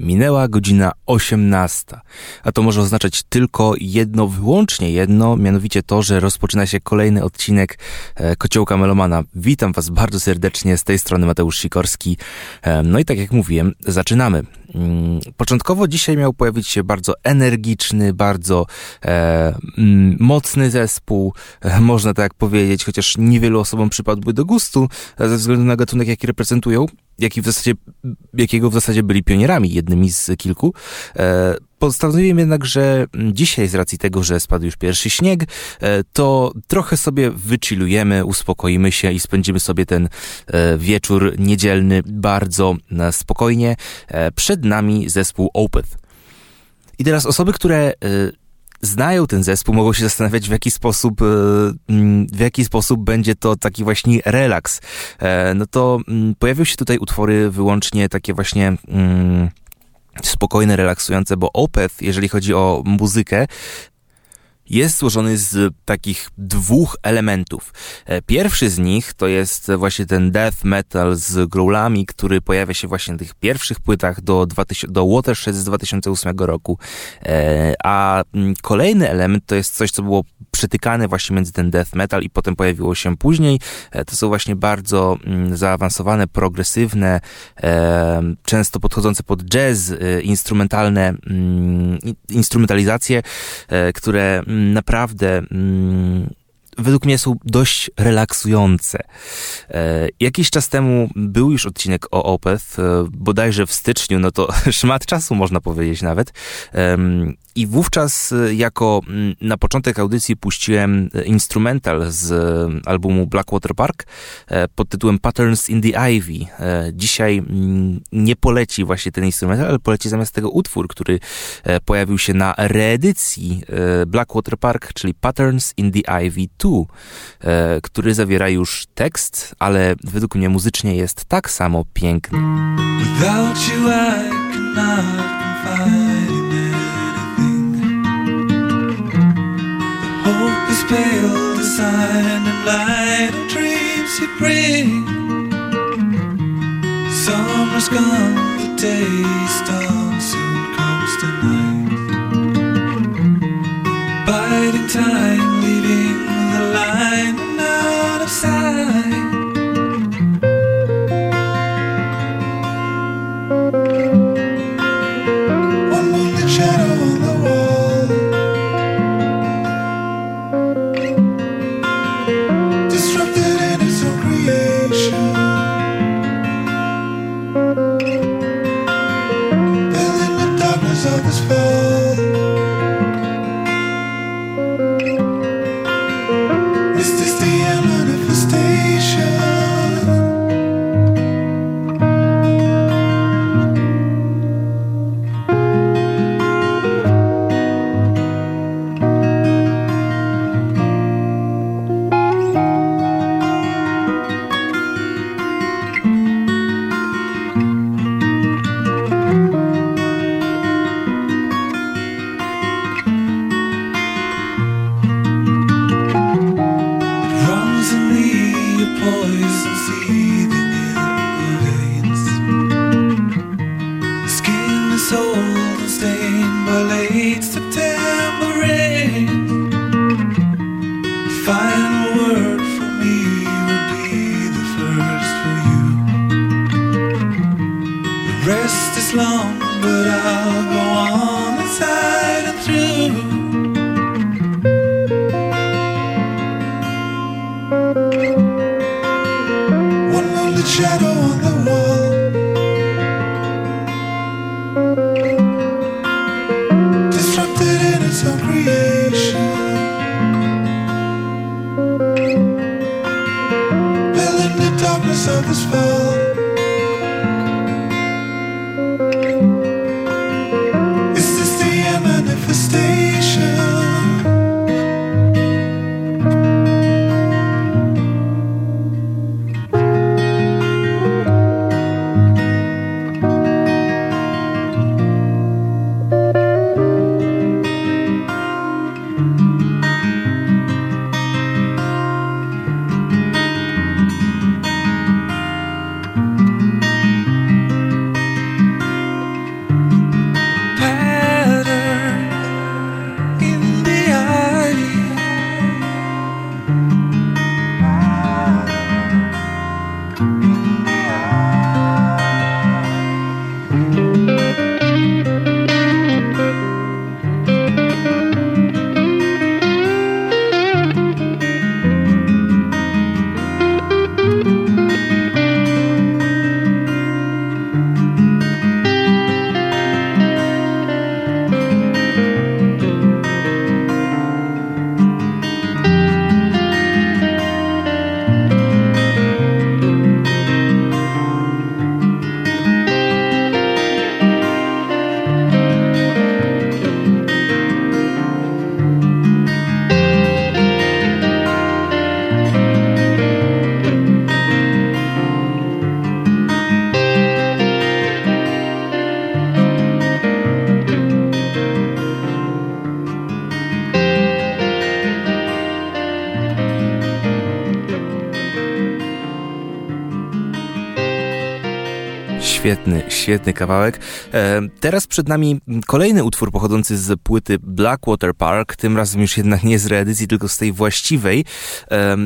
Minęła godzina 18, a to może oznaczać tylko jedno, wyłącznie jedno, mianowicie to, że rozpoczyna się kolejny odcinek e, Kociołka Melomana. Witam Was bardzo serdecznie, z tej strony Mateusz Sikorski. E, no i tak jak mówiłem, zaczynamy. Mm, początkowo dzisiaj miał pojawić się bardzo energiczny, bardzo e, mm, mocny zespół, e, można tak powiedzieć, chociaż niewielu osobom przypadłby do gustu ze względu na gatunek, jaki reprezentują jaki w zasadzie, jakiego w zasadzie byli pionierami, jednymi z kilku. E, postanowiłem jednak, że dzisiaj z racji tego, że spadł już pierwszy śnieg, e, to trochę sobie wychillujemy, uspokoimy się i spędzimy sobie ten e, wieczór niedzielny bardzo spokojnie. Przed nami zespół Opeth. I teraz osoby, które znają ten zespół, mogą się zastanawiać, w jaki sposób, e, mm, w jaki sposób będzie to taki właśnie relaks. E, no to mm, pojawią się tutaj utwory wyłącznie takie właśnie mm, spokojne, relaksujące, bo Opeth, jeżeli chodzi o muzykę, jest złożony z takich dwóch elementów. E, pierwszy z nich to jest właśnie ten death metal z growlami, który pojawia się właśnie na tych pierwszych płytach do, 2000, do Watershed z 2008 roku. E, a mm, kolejny element to jest coś, co było przetykane właśnie między ten death metal i potem pojawiło się później. E, to są właśnie bardzo mm, zaawansowane, progresywne, często podchodzące pod jazz, instrumentalne mm, instrumentalizacje, które naprawdę mm, według mnie są dość relaksujące. E, jakiś czas temu był już odcinek o Opeth, e, bodajże w styczniu, no to szmat czasu można powiedzieć nawet. E, i wówczas e, jako mm, na początek audycji puściłem e, instrumental z e, albumu Blackwater Park pod tytułem Patterns in the Ivy. Dzisiaj mm, nie poleci właśnie ten instrumental, ale poleci zamiast tego utwór, który pojawił się na reedycji Blackwater Park, czyli Patterns in the Ivy 2, który zawiera już tekst, ale według mnie muzycznie jest tak samo piękny. Without you I cannot Hope is pale, the sign and light of dreams you bring. Summer's gone, the soon comes the. Biding time, Świetny, kawałek. E, teraz przed nami kolejny utwór pochodzący z płyty Blackwater Park, tym razem już jednak nie z reedycji, tylko z tej właściwej. E,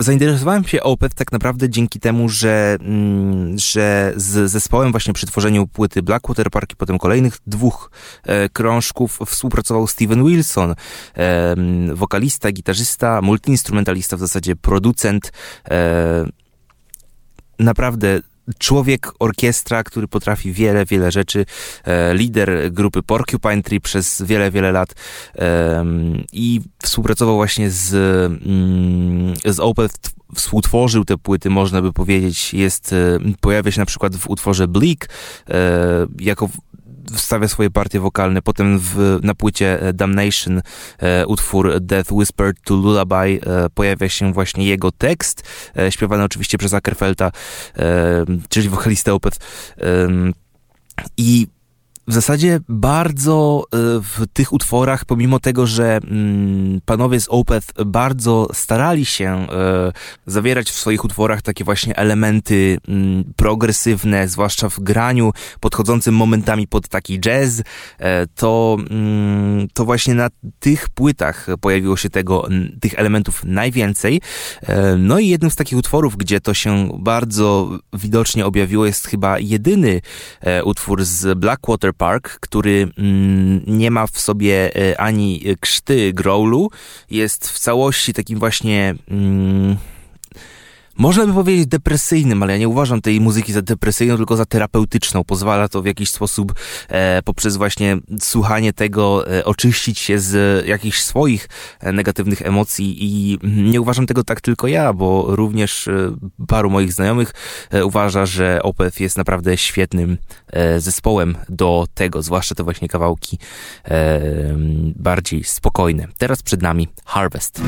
Zainteresowałem się Opeth tak naprawdę dzięki temu, że, mm, że z zespołem właśnie przy tworzeniu płyty Blackwater Park i potem kolejnych dwóch e, krążków współpracował Steven Wilson, wokalista, gitarzysta, multiinstrumentalista, w zasadzie producent. Naprawdę człowiek orkiestra, który potrafi wiele, wiele rzeczy, e, lider grupy Porcupine Tree przez wiele, wiele lat i współpracował właśnie z, mm, z Opeth, współtworzył te płyty, można by powiedzieć, jest, e, pojawia się na przykład w utworze Bleak, e, jako wstawia swoje partie wokalne. Potem w, na płycie e, Damnation e, utwór Death Whispered to Lullaby e, pojawia się właśnie jego tekst, e, śpiewany oczywiście przez Ackerfelta, e, czyli wokalistę Opeth. I w zasadzie bardzo e, w tych utworach, pomimo tego, że mm, panowie z Opeth bardzo starali się e, zawierać w swoich utworach takie właśnie elementy mm, progresywne, zwłaszcza w graniu, podchodzącym momentami pod taki jazz, e, to, mm, to właśnie na tych płytach pojawiło się tego, tych elementów najwięcej. No i jednym z takich utworów, gdzie to się bardzo widocznie objawiło, jest chyba jedyny utwór z Blackwater Park, który mm, nie ma w sobie e, ani krzty growlu, jest w całości takim właśnie... Można by powiedzieć depresyjnym, ale ja nie uważam tej muzyki za depresyjną, tylko za terapeutyczną. Pozwala to w jakiś sposób e, poprzez właśnie słuchanie tego e, oczyścić się z jakichś swoich e, negatywnych emocji i nie uważam tego tak tylko ja, bo również e, paru moich znajomych e, uważa, że Opeth jest naprawdę świetnym e, zespołem do tego, zwłaszcza te właśnie kawałki bardziej spokojne. Teraz przed nami Harvest.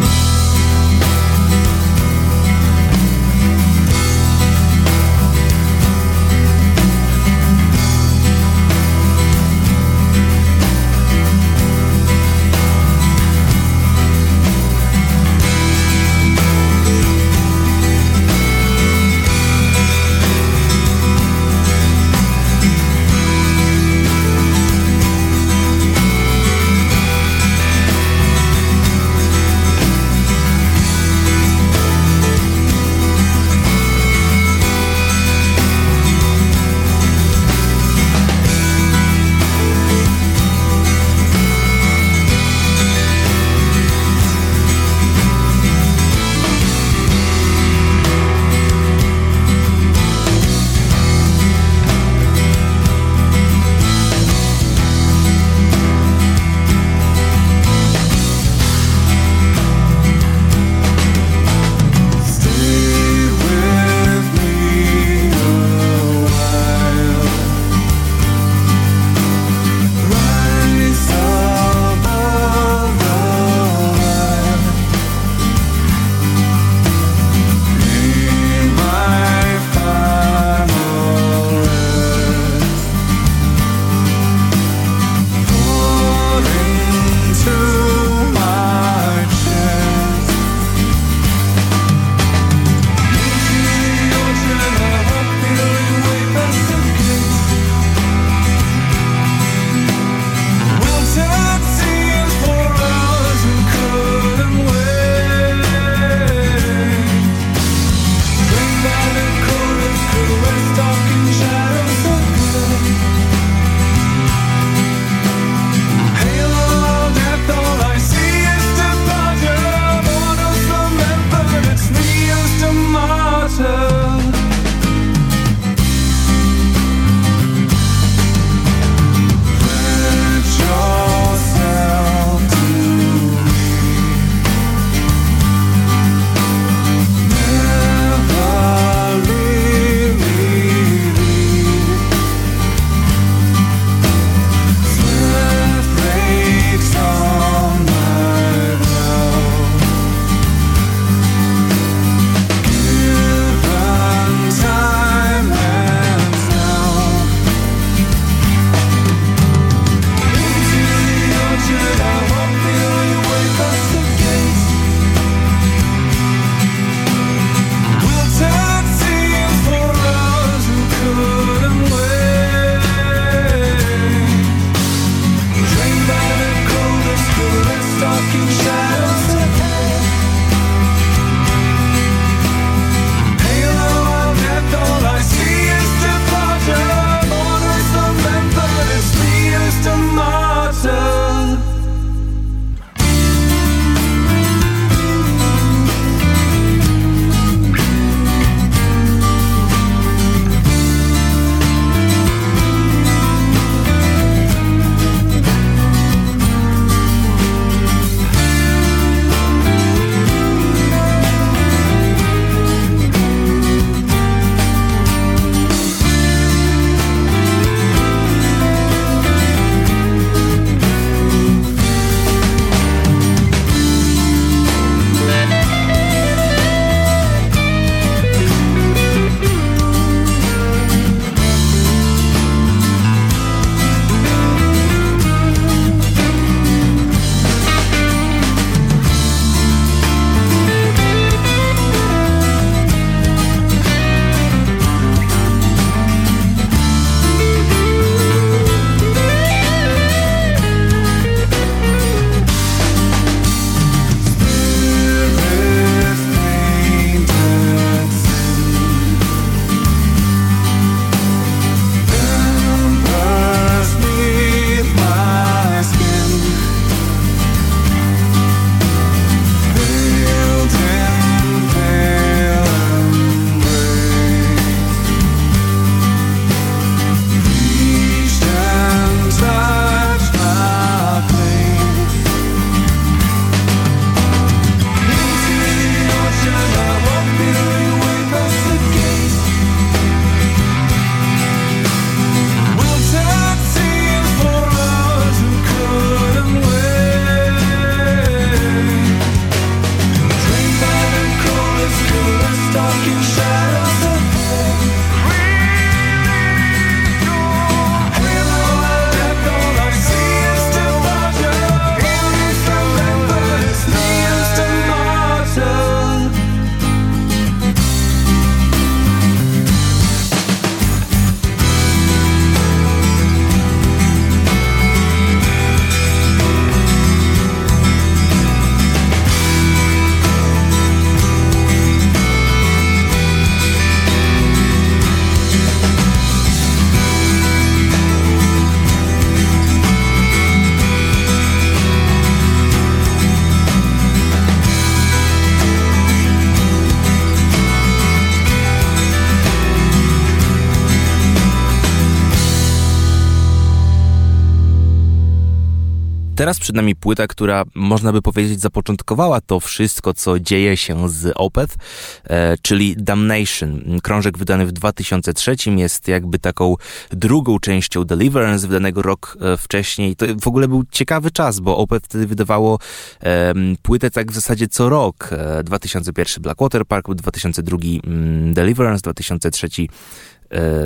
Przed nami płyta, która można by powiedzieć zapoczątkowała to wszystko, co dzieje się z Opeth, e, czyli Damnation. Krążek wydany w 2003 jest jakby taką drugą częścią Deliverance, wydanego rok e, wcześniej. To w ogóle był ciekawy czas, bo Opeth wtedy wydawało e, płytę tak w zasadzie co rok. 2001 Blackwater Park, 2002 mm, Deliverance, 2003 E,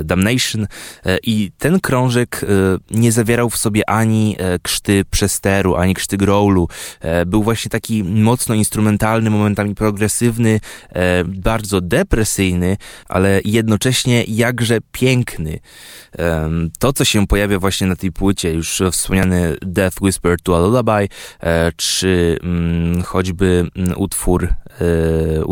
Damnation e, i ten krążek e, nie zawierał w sobie ani krzty przesteru, ani krzty growlu. Był właśnie taki mocno instrumentalny, momentami progresywny, bardzo depresyjny, ale jednocześnie jakże piękny. To, co się pojawia właśnie na tej płycie, już wspomniany Death Whisper to a Lullaby, czy mm, choćby mm, utwór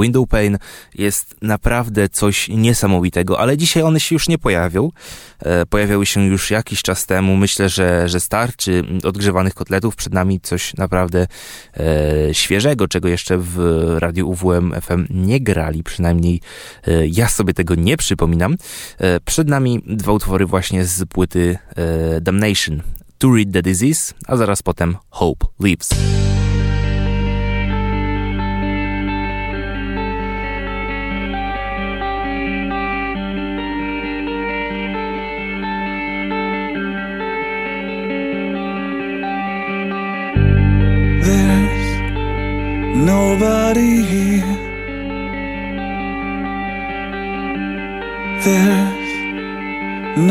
Window Pane, jest naprawdę coś niesamowitego, ale dzisiaj one się już nie pojawią. E, pojawiały się już jakiś czas temu. Myślę, że, że starczy odgrzewanych kotletów. Przed nami coś naprawdę e, świeżego, czego jeszcze w radiu UWM FM nie grali. Przynajmniej e, ja sobie tego nie przypominam. Przed nami dwa utwory właśnie z płyty Damnation. To Read the Disease, a zaraz potem Hope Lives. Nobody here. There's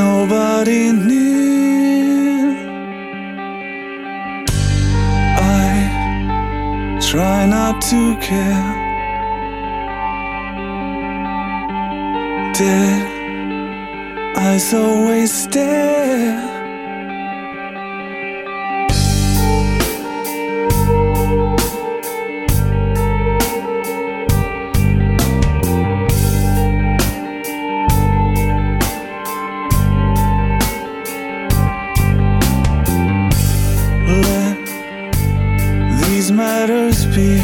nobody near. I try not to care. Dead eyes always stare. matters be?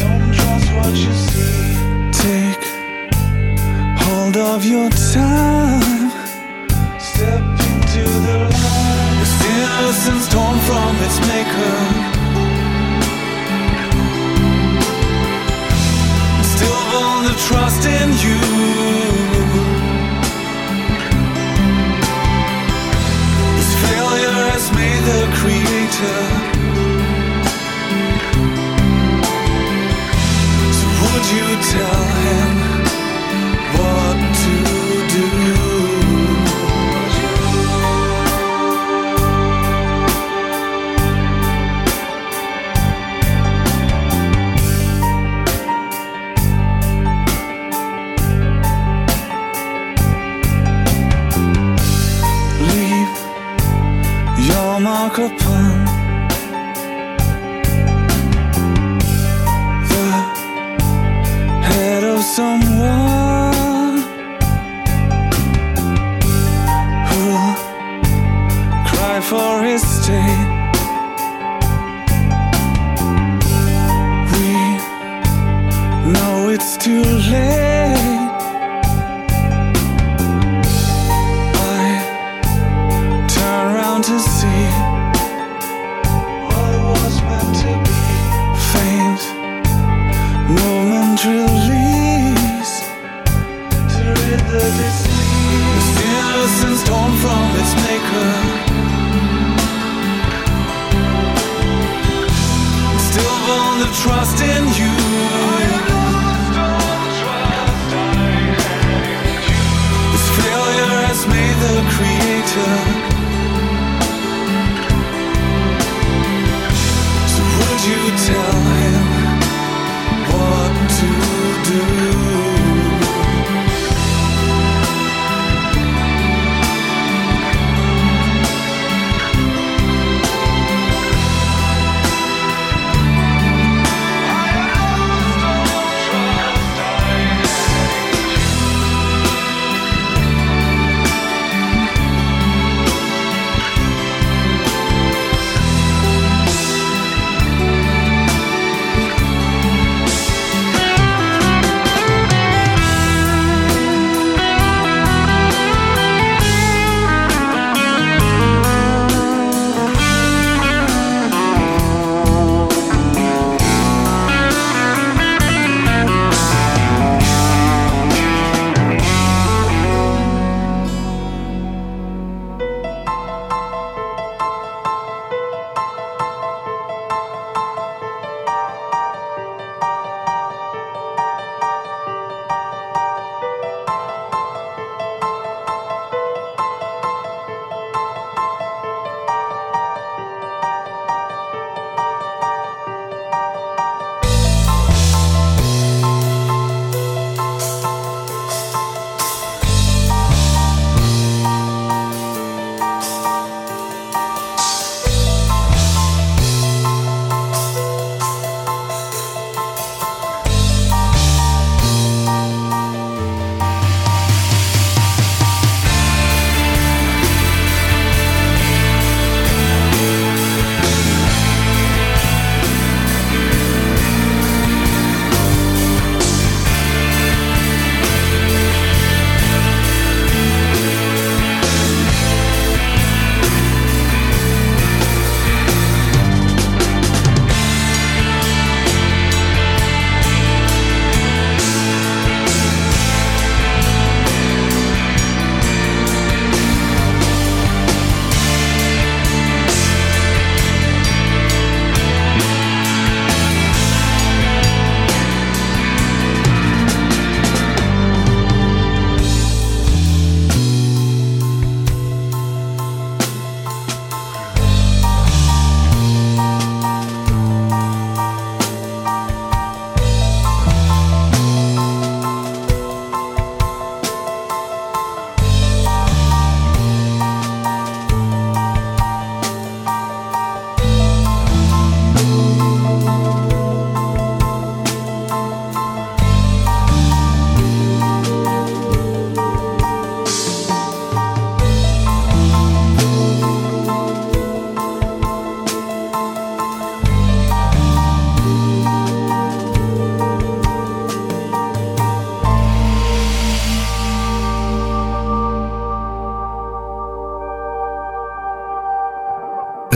Don't trust what you see. Take hold of your time. Step into the light. It's innocence torn from its maker. Still on the trust in you. creator you tell him what to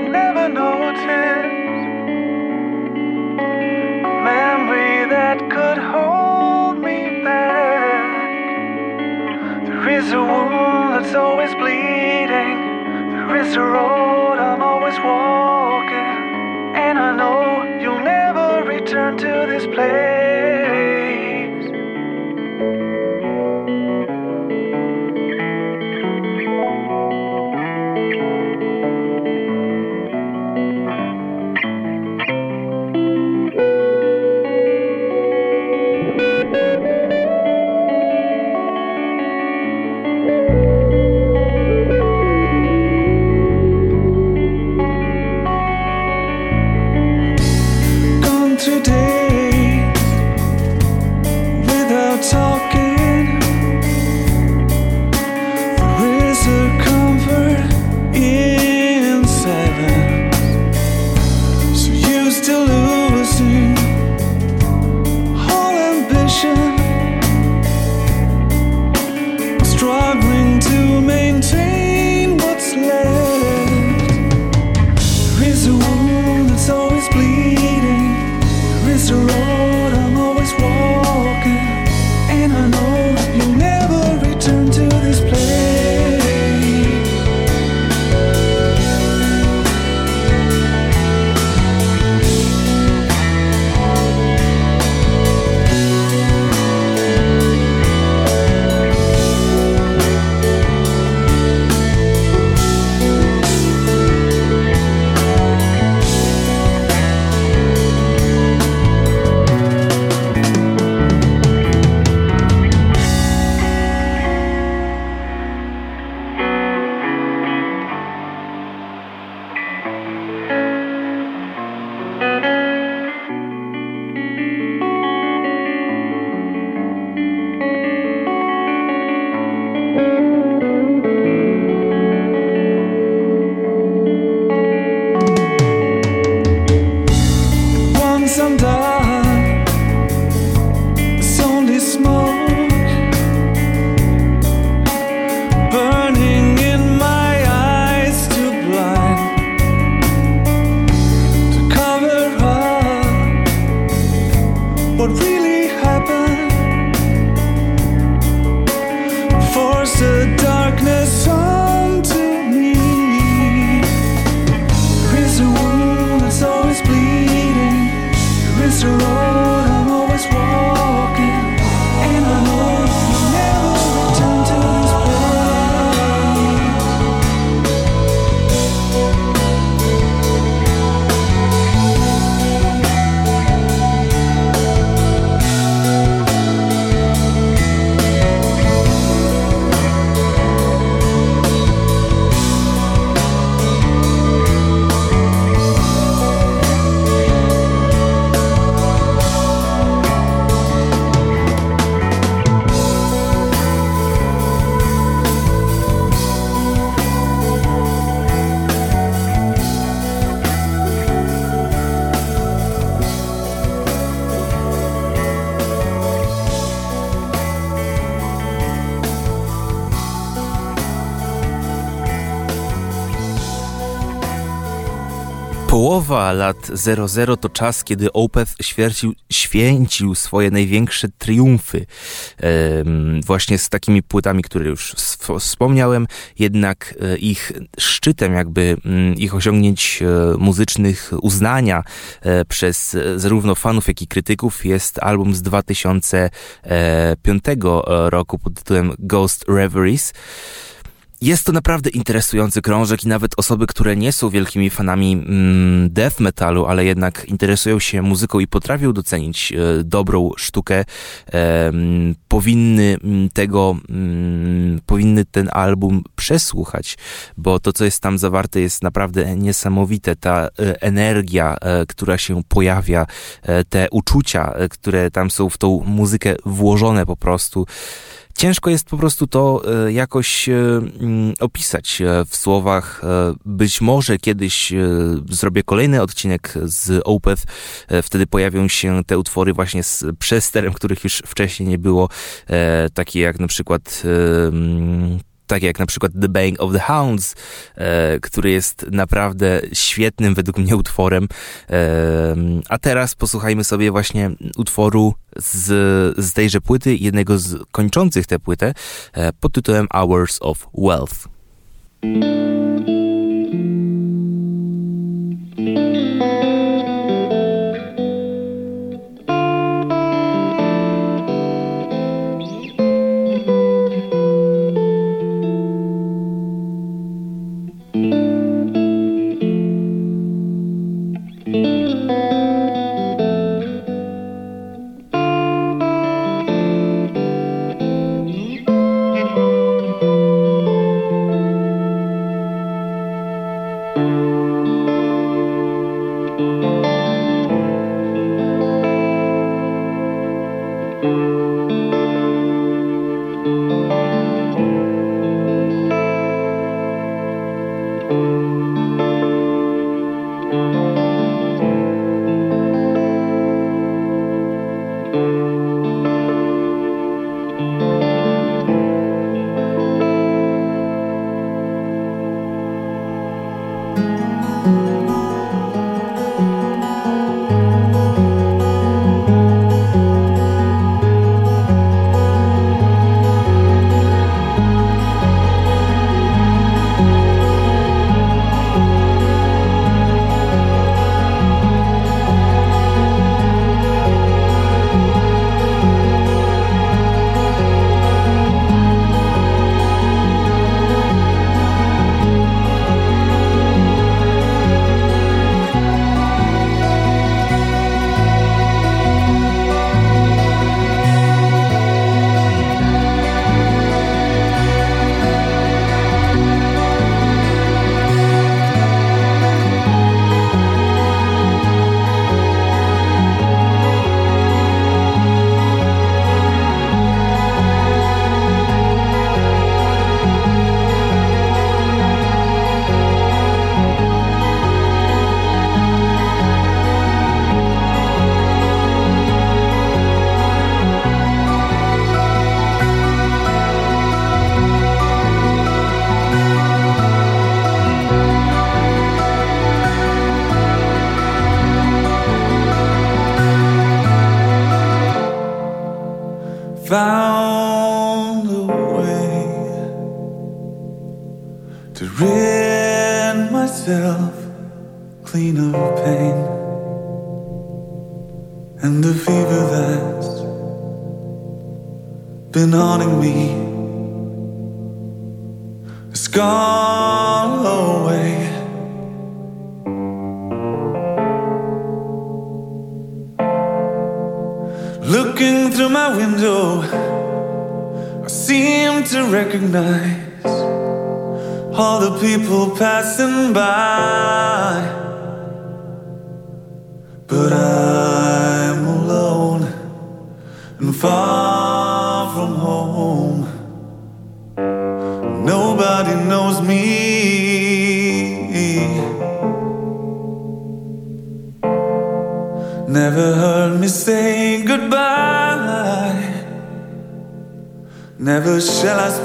might never noticed A memory that could hold me back. There is a wound that's always bleeding. There is a road I'm always walking. And I know you'll never return to this place. Połowa lat 00 to czas, kiedy Opeth święcił, święcił swoje największe triumfy. właśnie z takimi płytami, które już wspomniałem, jednak e, ich szczytem jakby mm, ich osiągnięć e, muzycznych, uznania e, przez zarówno fanów, jak i krytyków jest album z 2005 roku pod tytułem Ghost Reveries. Jest to naprawdę interesujący krążek i nawet osoby, które nie są wielkimi fanami mm, death metalu, ale jednak interesują się muzyką i potrafią docenić e, dobrą sztukę, e, powinny mm, tego, mm, powinny ten album przesłuchać, bo to, co jest tam zawarte, jest naprawdę niesamowite. Ta e, energia, e, która się pojawia, e, te uczucia, e, które tam są w tą muzykę włożone po prostu ciężko jest po prostu to e, jakoś e, mm, opisać e, w słowach. Być może kiedyś zrobię kolejny odcinek z Opeth, wtedy pojawią się te utwory właśnie z przesterem, których już wcześniej nie było, takie jak na przykład mm, tak jak na przykład The Baying of the Hounds, e, który jest naprawdę świetnym według mnie utworem. E, a teraz posłuchajmy sobie właśnie utworu z, z tejże płyty, jednego z kończących tę płytę, e, pod tytułem Hours of Wealth.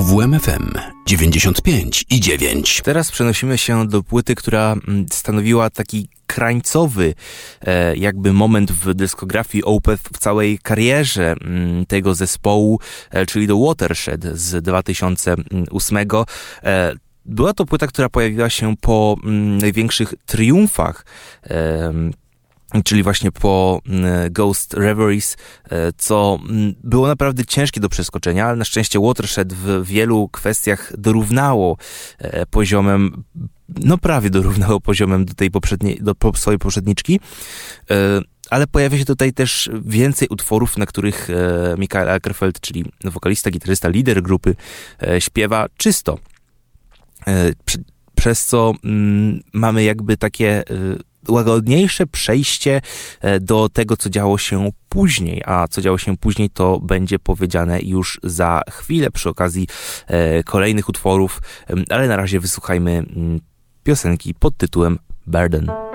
UWMFM 95 i 9. Teraz przenosimy się do płyty, która mm, stanowiła taki krańcowy e, jakby moment w dyskografii Opeth w całej karierze mm, tego zespołu, e, czyli do Watershed z 2008. E, była to płyta, która pojawiła się po mm, największych triumfach czyli właśnie po mm, Ghost Reveries, e, co mm, było naprawdę ciężkie do przeskoczenia, ale na szczęście Watershed w wielu kwestiach dorównało e, poziomem, no prawie dorównało poziomem do tej poprzedniej, do swojej poprzedniczki, e, ale pojawia się tutaj też więcej utworów, na których Michael Ackerfeld, czyli wokalista, gitarysta, lider grupy, śpiewa czysto. Przez co mm, mamy jakby takie łagodniejsze przejście e, do tego, co działo się później, a co działo się później, to będzie powiedziane już za chwilę przy okazji e, kolejnych utworów, ale na razie wysłuchajmy mm, piosenki pod tytułem Burden.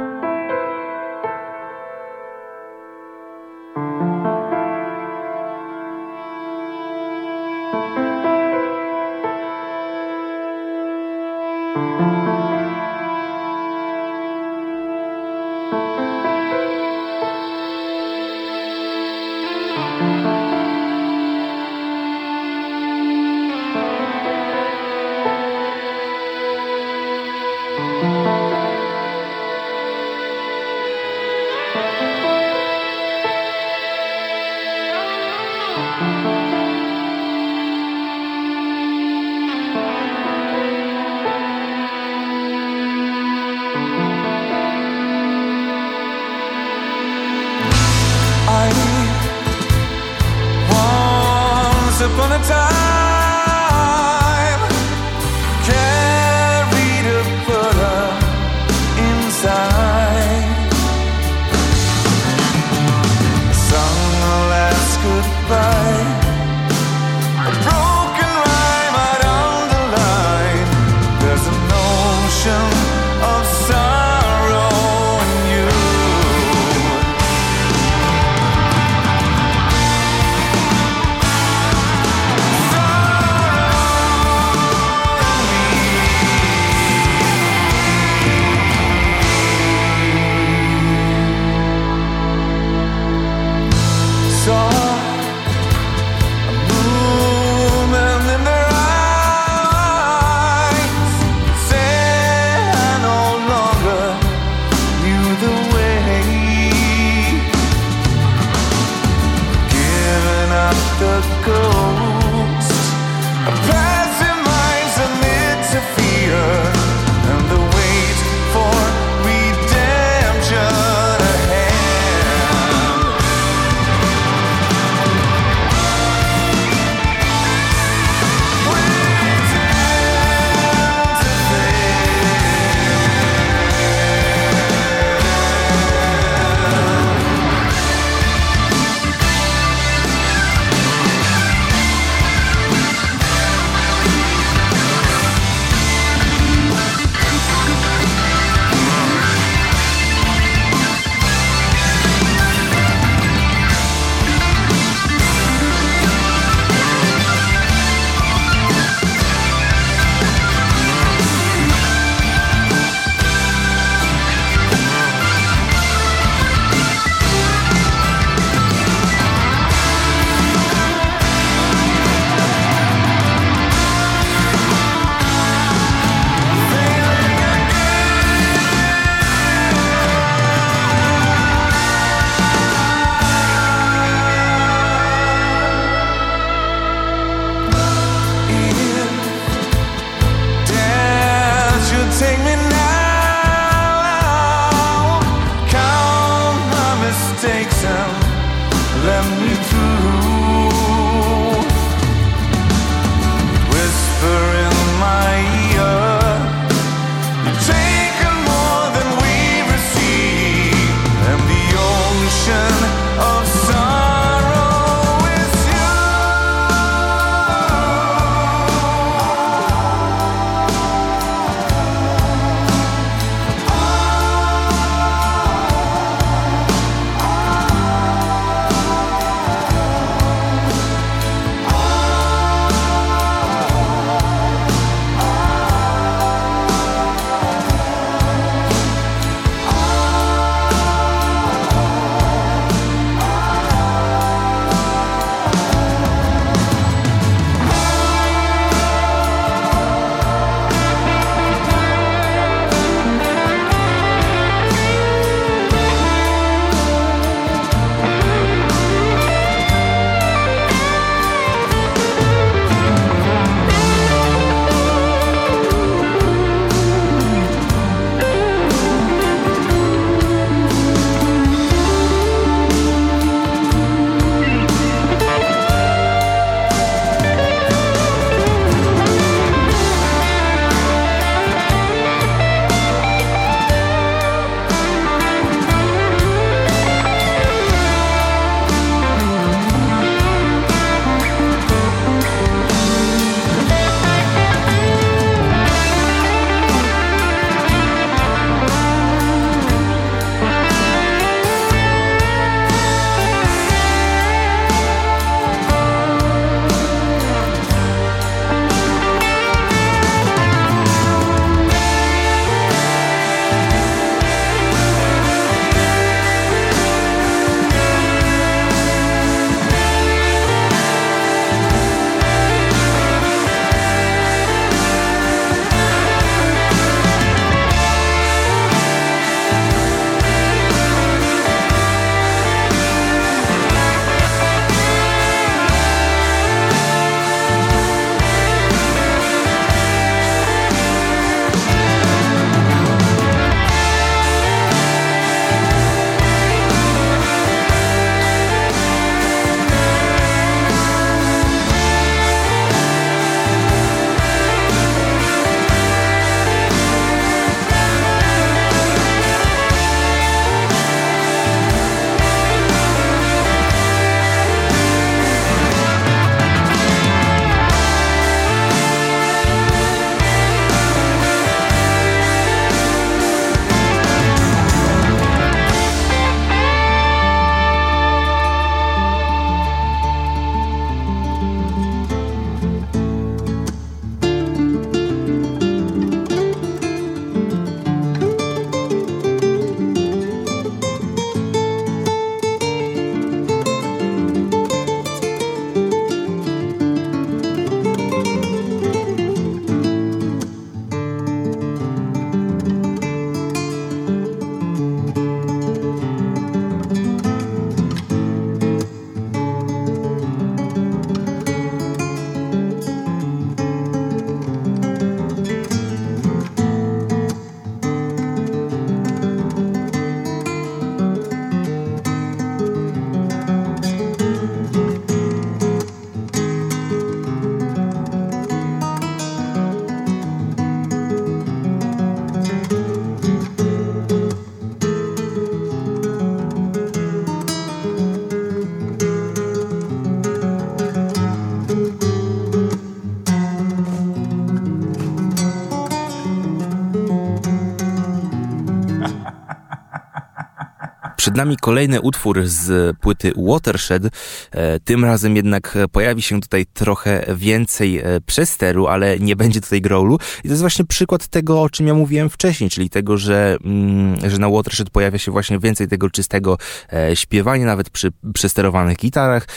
Przed nami kolejny utwór z płyty Watershed. E, tym razem jednak pojawi się tutaj trochę więcej e, przesteru, ale nie będzie tutaj growlu. I to jest właśnie przykład tego, o czym ja mówiłem wcześniej, czyli tego, że, mm, że na Watershed pojawia się właśnie więcej tego czystego e, śpiewania, nawet przy przesterowanych gitarach,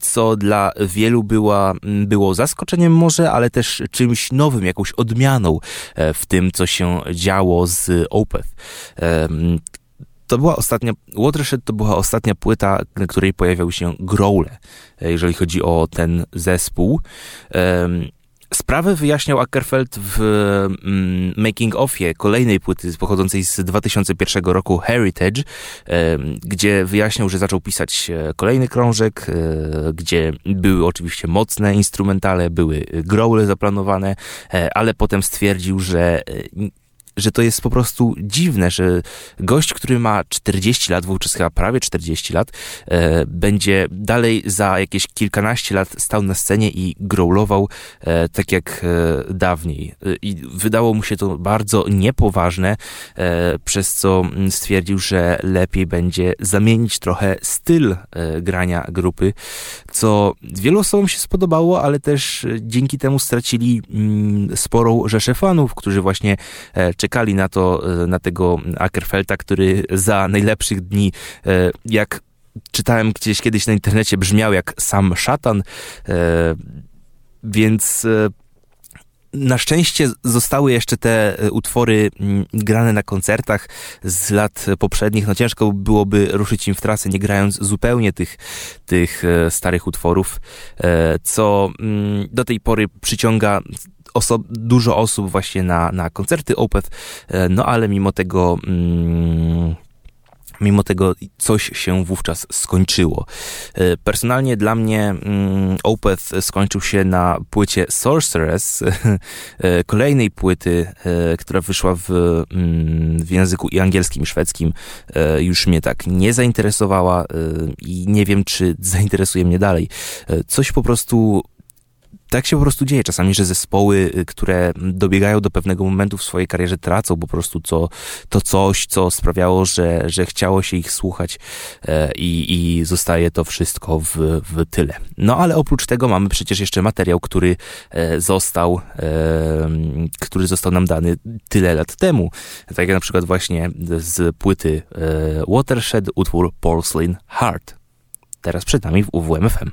co dla wielu była, było zaskoczeniem może, ale też czymś nowym, jakąś odmianą w tym, co się działo z Opeth to była ostatnia, Watershed to była ostatnia płyta, na której pojawiał się Growle, e, jeżeli chodzi o ten zespół. Sprawę wyjaśniał Ackerfeld w mm, Making Offie kolejnej płyty pochodzącej z 2001 roku Heritage, gdzie wyjaśniał, że zaczął pisać e, kolejny krążek, e, gdzie były oczywiście mocne instrumentale, były growle zaplanowane, ale potem stwierdził, że że to jest po prostu dziwne, że gość, który ma 40 lat, wówczas chyba prawie 40 lat, e, będzie dalej za jakieś kilkanaście lat stał na scenie i growlował e, tak jak e, dawniej. E, I wydało mu się to bardzo niepoważne, e, przez co stwierdził, że lepiej będzie zamienić trochę styl e, grania grupy, co wielu osobom się spodobało, ale też dzięki temu stracili mm, sporą rzeszę fanów, którzy właśnie czekali na to, e, na tego Ackerfelta, który za najlepszych dni, e, jak czytałem gdzieś kiedyś na internecie, brzmiał jak sam szatan, e, więc na szczęście zostały jeszcze te utwory mm, grane na koncertach z lat poprzednich. No ciężko byłoby ruszyć im w trasę, nie grając zupełnie tych, tych starych utworów, co mm, do tej pory przyciąga oso dużo osób właśnie na, na koncerty Opeth, e, no ale mimo tego... Mm, mimo tego coś się wówczas skończyło. E, personalnie dla mnie mm, Opeth skończył się na płycie Sorceress, e, kolejnej płyty, która wyszła w, mm, w języku i angielskim, i szwedzkim. Już mnie tak nie zainteresowała i nie wiem, czy zainteresuje mnie dalej. Coś po prostu tak się po prostu dzieje czasami, że zespoły, y, które dobiegają do pewnego momentu w swojej karierze, tracą po prostu co, to coś, co sprawiało, że, że chciało się ich słuchać e, i, i zostaje to wszystko w, w tyle. No ale oprócz tego mamy przecież jeszcze materiał, który e, został, e, który został nam dany tyle lat temu. Tak jak na przykład właśnie z płyty Watershed utwór Porcelain Heart. Teraz przed nami w UWMFM.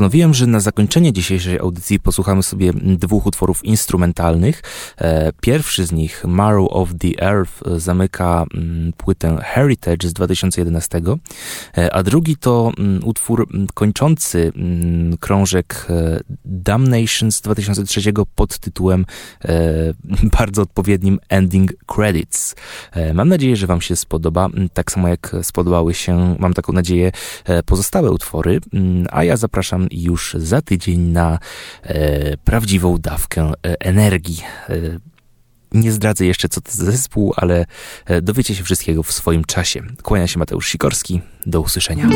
Postanowiłem, że na zakończenie dzisiejszej audycji posłuchamy sobie dwóch utworów instrumentalnych. E, pierwszy z nich, Marrow of the Earth, zamyka mm, płytę Heritage z 2011, e, a drugi to mm, utwór mm, kończący krążek e, Damnation z 2003 pod tytułem bardzo odpowiednim Ending Credits. Mam nadzieję, że Wam się spodoba, tak samo jak spodobały się, mam taką nadzieję, pozostałe utwory, a ja zapraszam już za tydzień na e, prawdziwą dawkę e, energii. E, nie zdradzę jeszcze, co to za zespół, ale e, dowiecie się wszystkiego w swoim czasie. Kłania się Mateusz Sikorski. Do usłyszenia.